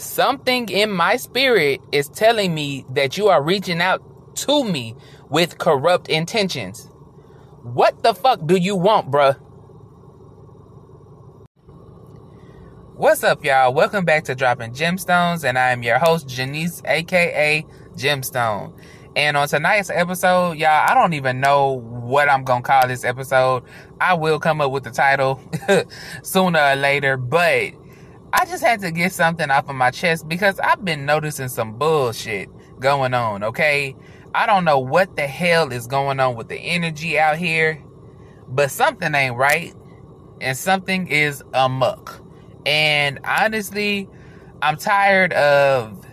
something in my spirit is telling me that you are reaching out to me with corrupt intentions. What the fuck do you want, bruh? What's up, y'all? Welcome back to Dropping Gemstones, and I am your host, Janice, aka Gemstone. And on tonight's episode, y'all, I don't even know what I'm gonna call this episode. I will come up with the title sooner or later, but I just had to get something off of my chest because I've been noticing some bullshit going on, okay? I don't know what the hell is going on with the energy out here, but something ain't right and something is amuck. And honestly, I'm tired of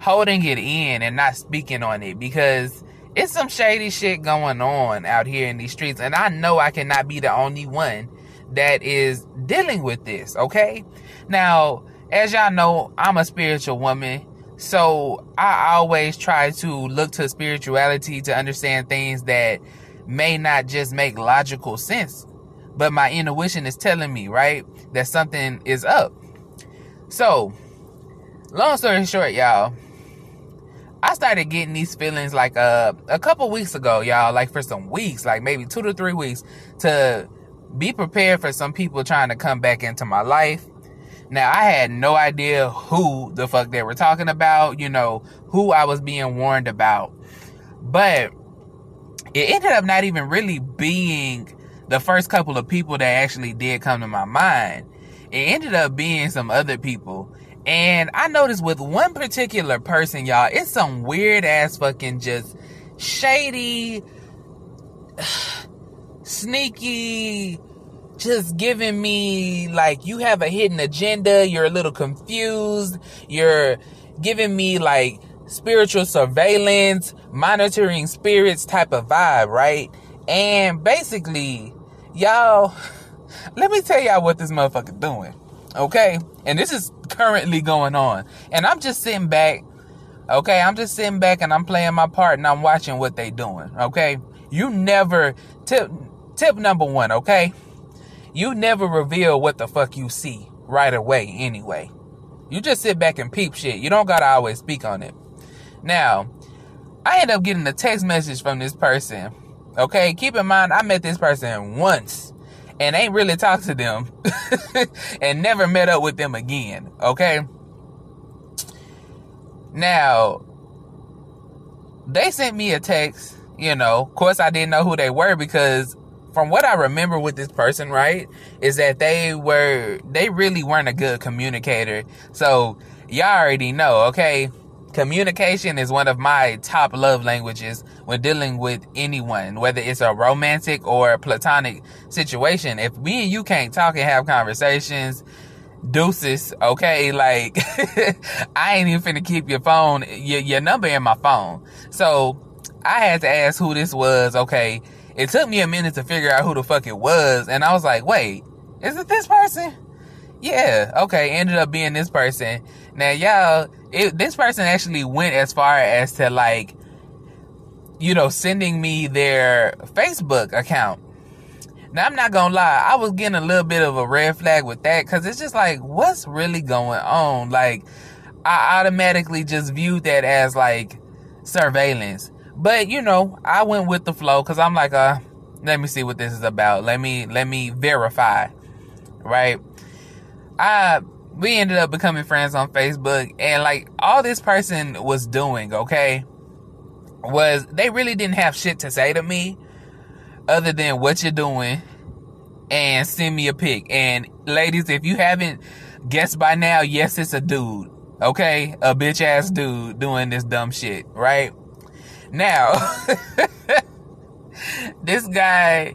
holding it in and not speaking on it because it's some shady shit going on out here in these streets. And I know I cannot be the only one that is dealing with this, okay? Now, as y'all know, I'm a spiritual woman. So I always try to look to spirituality to understand things that may not just make logical sense, but my intuition is telling me, right, that something is up. So, long story short, y'all, I started getting these feelings like uh, a couple weeks ago, y'all, like for some weeks, like maybe two to three weeks, to be prepared for some people trying to come back into my life. Now, I had no idea who the fuck they were talking about, you know, who I was being warned about. But it ended up not even really being the first couple of people that actually did come to my mind. It ended up being some other people. And I noticed with one particular person, y'all, it's some weird ass fucking just shady, sneaky, just giving me like you have a hidden agenda, you're a little confused, you're giving me like spiritual surveillance, monitoring spirits type of vibe, right? And basically, y'all, let me tell y'all what this motherfucker doing. Okay? And this is currently going on. And I'm just sitting back. Okay, I'm just sitting back and I'm playing my part and I'm watching what they doing. Okay? You never tip tip number 1, okay? You never reveal what the fuck you see right away anyway. You just sit back and peep shit. You don't gotta always speak on it. Now, I end up getting a text message from this person. Okay, keep in mind I met this person once and ain't really talked to them and never met up with them again. Okay. Now, they sent me a text, you know, of course I didn't know who they were because from what I remember with this person, right, is that they were, they really weren't a good communicator. So y'all already know, okay? Communication is one of my top love languages when dealing with anyone, whether it's a romantic or a platonic situation. If me and you can't talk and have conversations, deuces, okay? Like, I ain't even finna keep your phone, your, your number in my phone. So, I had to ask who this was, okay? It took me a minute to figure out who the fuck it was, and I was like, wait, is it this person? Yeah, okay, ended up being this person. Now, y'all, it, this person actually went as far as to like, you know, sending me their Facebook account. Now, I'm not gonna lie, I was getting a little bit of a red flag with that because it's just like, what's really going on? Like, I automatically just viewed that as like surveillance. But, you know, I went with the flow because I'm like, uh, let me see what this is about. Let me, let me verify. Right? I we ended up becoming friends on Facebook and like all this person was doing, okay, was they really didn't have shit to say to me other than what you're doing and send me a pic. And ladies, if you haven't guessed by now, yes, it's a dude. Okay? A bitch ass dude doing this dumb shit, right? Now, this guy,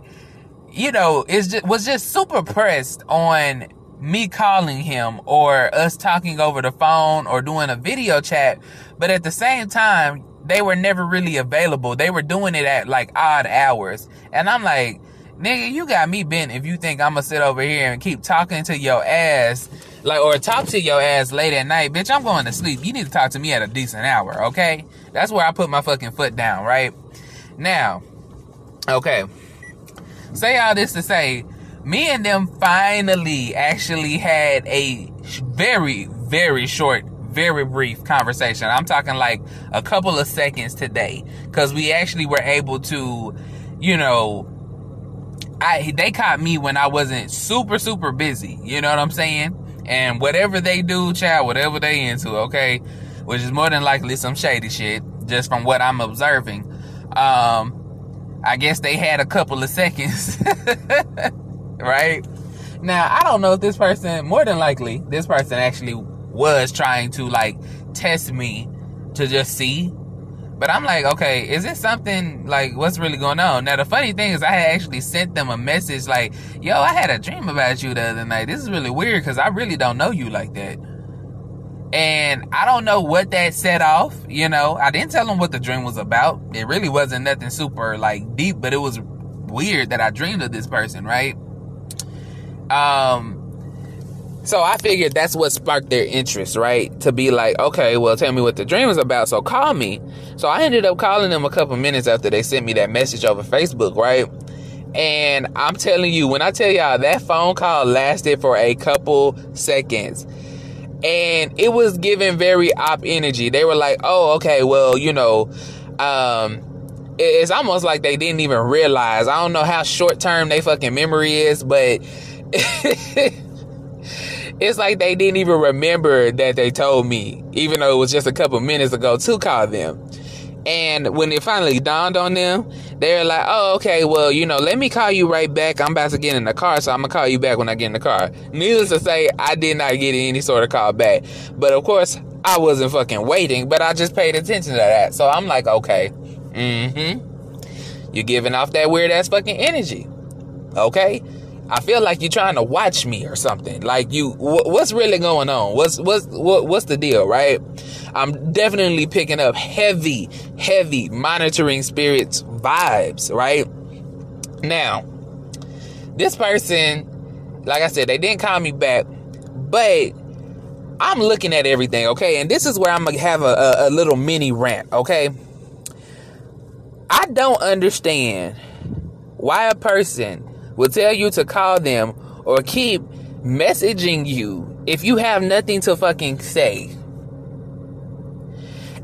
you know, is just, was just super pressed on me calling him or us talking over the phone or doing a video chat. But at the same time, they were never really available. They were doing it at like odd hours. And I'm like, nigga, you got me bent if you think I'm gonna sit over here and keep talking to your ass, like, or talk to your ass late at night. Bitch, I'm going to sleep. You need to talk to me at a decent hour, okay? That's where I put my fucking foot down, right? Now, okay. Say all this to say, me and them finally actually had a very, very short, very brief conversation. I'm talking like a couple of seconds today because we actually were able to, you know, I they caught me when I wasn't super super busy. You know what I'm saying? And whatever they do, child, whatever they into, okay, which is more than likely some shady shit, just from what I'm observing. Um, I guess they had a couple of seconds, right? Now I don't know if this person, more than likely, this person actually was trying to like test me to just see but I'm like, okay, is this something like what's really going on? Now the funny thing is I had actually sent them a message like, yo, I had a dream about you the other night. This is really weird because I really don't know you like that. And I don't know what that set off, you know. I didn't tell them what the dream was about. It really wasn't nothing super like deep, but it was weird that I dreamed of this person, right? Um so I figured that's what sparked their interest, right? To be like, okay, well, tell me what the dream is about. So call me. So I ended up calling them a couple minutes after they sent me that message over Facebook, right? And I'm telling you, when I tell y'all that phone call lasted for a couple seconds. And it was giving very op energy. They were like, oh, okay, well, you know, um, it's almost like they didn't even realize. I don't know how short term they fucking memory is, but it's like they didn't even remember that they told me, even though it was just a couple minutes ago to call them. And when it finally dawned on them, they're like, oh, okay, well, you know, let me call you right back. I'm about to get in the car, so I'm gonna call you back when I get in the car. Needless to say, I did not get any sort of call back. But of course, I wasn't fucking waiting, but I just paid attention to that. So I'm like, okay, mm hmm. You're giving off that weird ass fucking energy. Okay? I feel like you're trying to watch me or something. Like you, what's really going on? What's what's what, what's the deal, right? I'm definitely picking up heavy, heavy monitoring spirits vibes, right? Now, this person, like I said, they didn't call me back, but I'm looking at everything, okay? And this is where I'm gonna have a, a, a little mini rant, okay? I don't understand why a person will tell you to call them or keep messaging you if you have nothing to fucking say.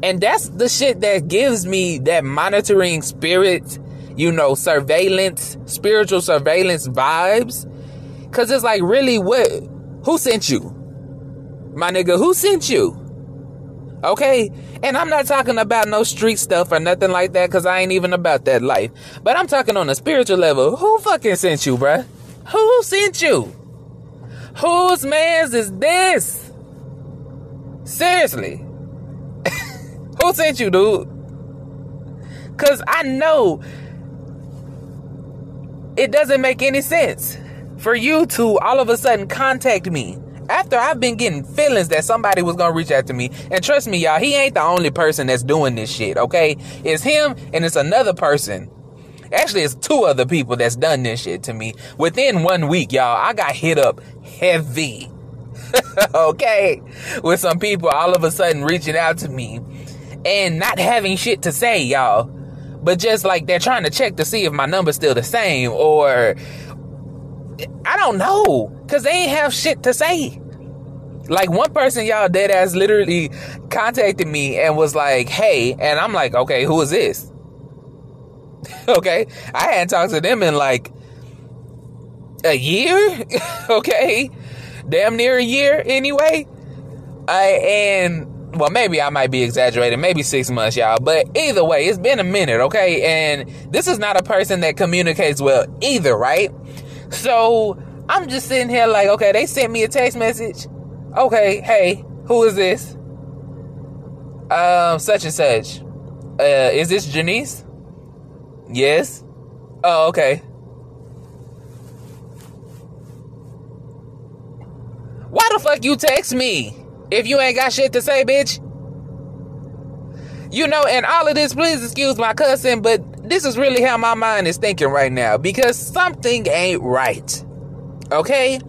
And that's the shit that gives me that monitoring spirit, you know, surveillance, spiritual surveillance vibes. Cause it's like, really, what? Who sent you? My nigga, who sent you? Okay? And I'm not talking about no street stuff or nothing like that because I ain't even about that life. But I'm talking on a spiritual level. Who fucking sent you, bruh? Who sent you? Whose man's is this? Seriously. Who sent you, dude? Because I know it doesn't make any sense for you to all of a sudden contact me after I've been getting feelings that somebody was gonna reach out to me, and trust me, y'all, he ain't the only person that's doing this shit, okay? It's him and it's another person. Actually, it's two other people that's done this shit to me. Within one week, y'all, I got hit up heavy. okay? With some people all of a sudden reaching out to me and not having shit to say, y'all. But just like they're trying to check to see if my number's still the same or I don't know, cause they ain't have shit to say. Like one person, y'all dead ass literally contacted me and was like, "Hey," and I'm like, "Okay, who is this?" okay, I hadn't talked to them in like a year. okay, damn near a year anyway. I and well, maybe I might be exaggerating, maybe six months, y'all. But either way, it's been a minute, okay? And this is not a person that communicates well either, right? So I'm just sitting here like, okay, they sent me a text message. Okay, hey, who is this? Um, such and such. Uh, is this Janice? Yes. Oh, okay. Why the fuck you text me if you ain't got shit to say, bitch? You know, and all of this, please excuse my cussing, but this is really how my mind is thinking right now because something ain't right. Okay?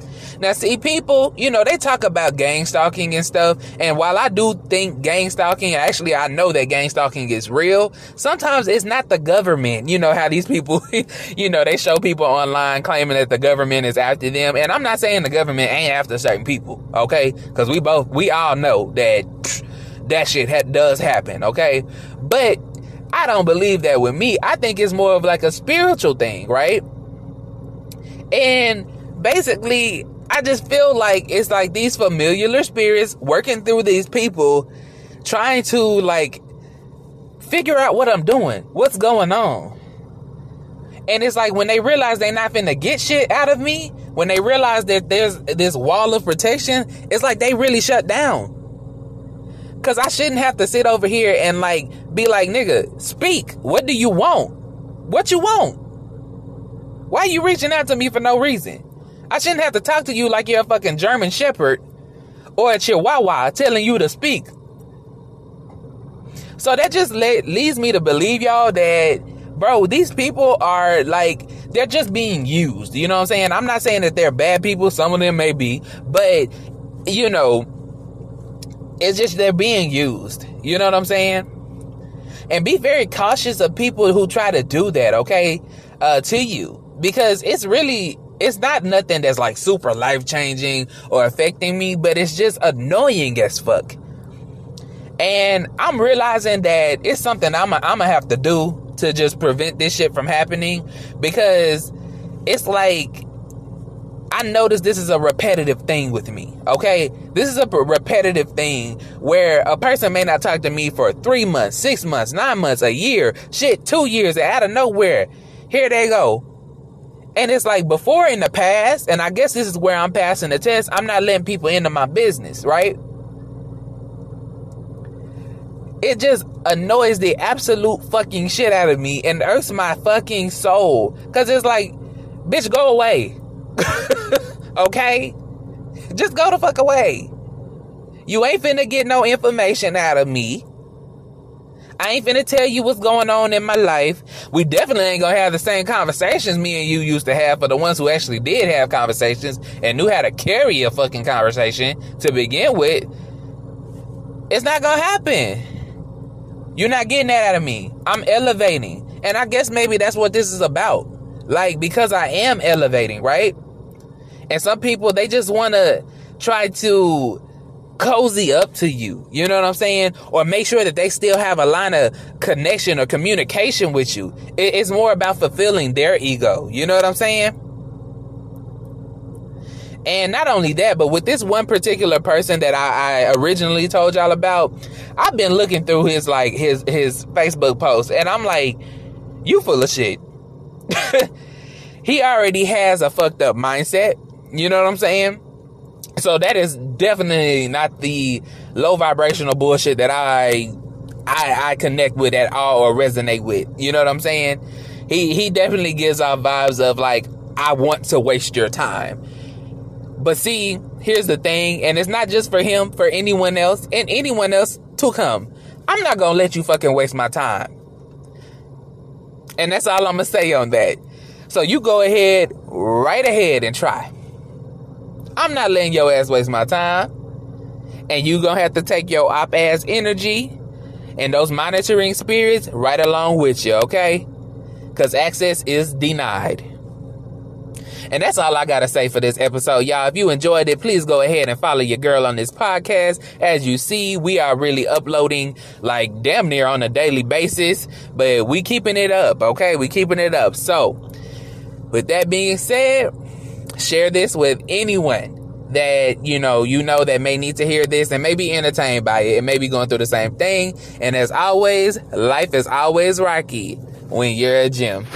Now, see, people, you know, they talk about gang stalking and stuff. And while I do think gang stalking, actually, I know that gang stalking is real. Sometimes it's not the government. You know how these people, you know, they show people online claiming that the government is after them. And I'm not saying the government ain't after certain people, okay? Because we both, we all know that that shit ha- does happen, okay? But I don't believe that with me. I think it's more of like a spiritual thing, right? And basically, I just feel like it's like these familiar spirits working through these people trying to like figure out what I'm doing, what's going on. And it's like when they realize they're not finna get shit out of me, when they realize that there's this wall of protection, it's like they really shut down. Cause I shouldn't have to sit over here and like be like, nigga, speak. What do you want? What you want? Why are you reaching out to me for no reason? I shouldn't have to talk to you like you're a fucking German Shepherd or a Chihuahua telling you to speak. So that just le- leads me to believe y'all that, bro, these people are like, they're just being used. You know what I'm saying? I'm not saying that they're bad people. Some of them may be, but you know, it's just they're being used. You know what I'm saying? And be very cautious of people who try to do that, okay, uh, to you. Because it's really, it's not nothing that's like super life changing or affecting me, but it's just annoying as fuck. And I'm realizing that it's something I'm gonna have to do to just prevent this shit from happening because it's like I notice this is a repetitive thing with me. Okay. This is a repetitive thing where a person may not talk to me for three months, six months, nine months, a year, shit, two years, out of nowhere. Here they go. And it's like before in the past, and I guess this is where I'm passing the test, I'm not letting people into my business, right? It just annoys the absolute fucking shit out of me and irks my fucking soul. Cause it's like, bitch, go away. okay? Just go the fuck away. You ain't finna get no information out of me. I ain't finna tell you what's going on in my life. We definitely ain't gonna have the same conversations me and you used to have for the ones who actually did have conversations and knew how to carry a fucking conversation to begin with. It's not gonna happen. You're not getting that out of me. I'm elevating. And I guess maybe that's what this is about. Like, because I am elevating, right? And some people, they just want to try to cozy up to you. You know what I'm saying? Or make sure that they still have a line of connection or communication with you. It's more about fulfilling their ego. You know what I'm saying? And not only that, but with this one particular person that I, I, originally told y'all about, I've been looking through his like his his Facebook posts, and I'm like, you full of shit. he already has a fucked up mindset. You know what I'm saying? So that is definitely not the low vibrational bullshit that I I I connect with at all or resonate with. You know what I'm saying? He he definitely gives off vibes of like I want to waste your time. But see, here's the thing, and it's not just for him, for anyone else, and anyone else to come. I'm not gonna let you fucking waste my time. And that's all I'm gonna say on that. So you go ahead, right ahead and try. I'm not letting your ass waste my time. And you gonna have to take your op ass energy and those monitoring spirits right along with you, okay? Because access is denied. And that's all I gotta say for this episode, y'all. If you enjoyed it, please go ahead and follow your girl on this podcast. As you see, we are really uploading like damn near on a daily basis, but we keeping it up, okay? We keeping it up. So, with that being said, share this with anyone that you know you know that may need to hear this and may be entertained by it and may be going through the same thing. And as always life is always rocky when you're a gym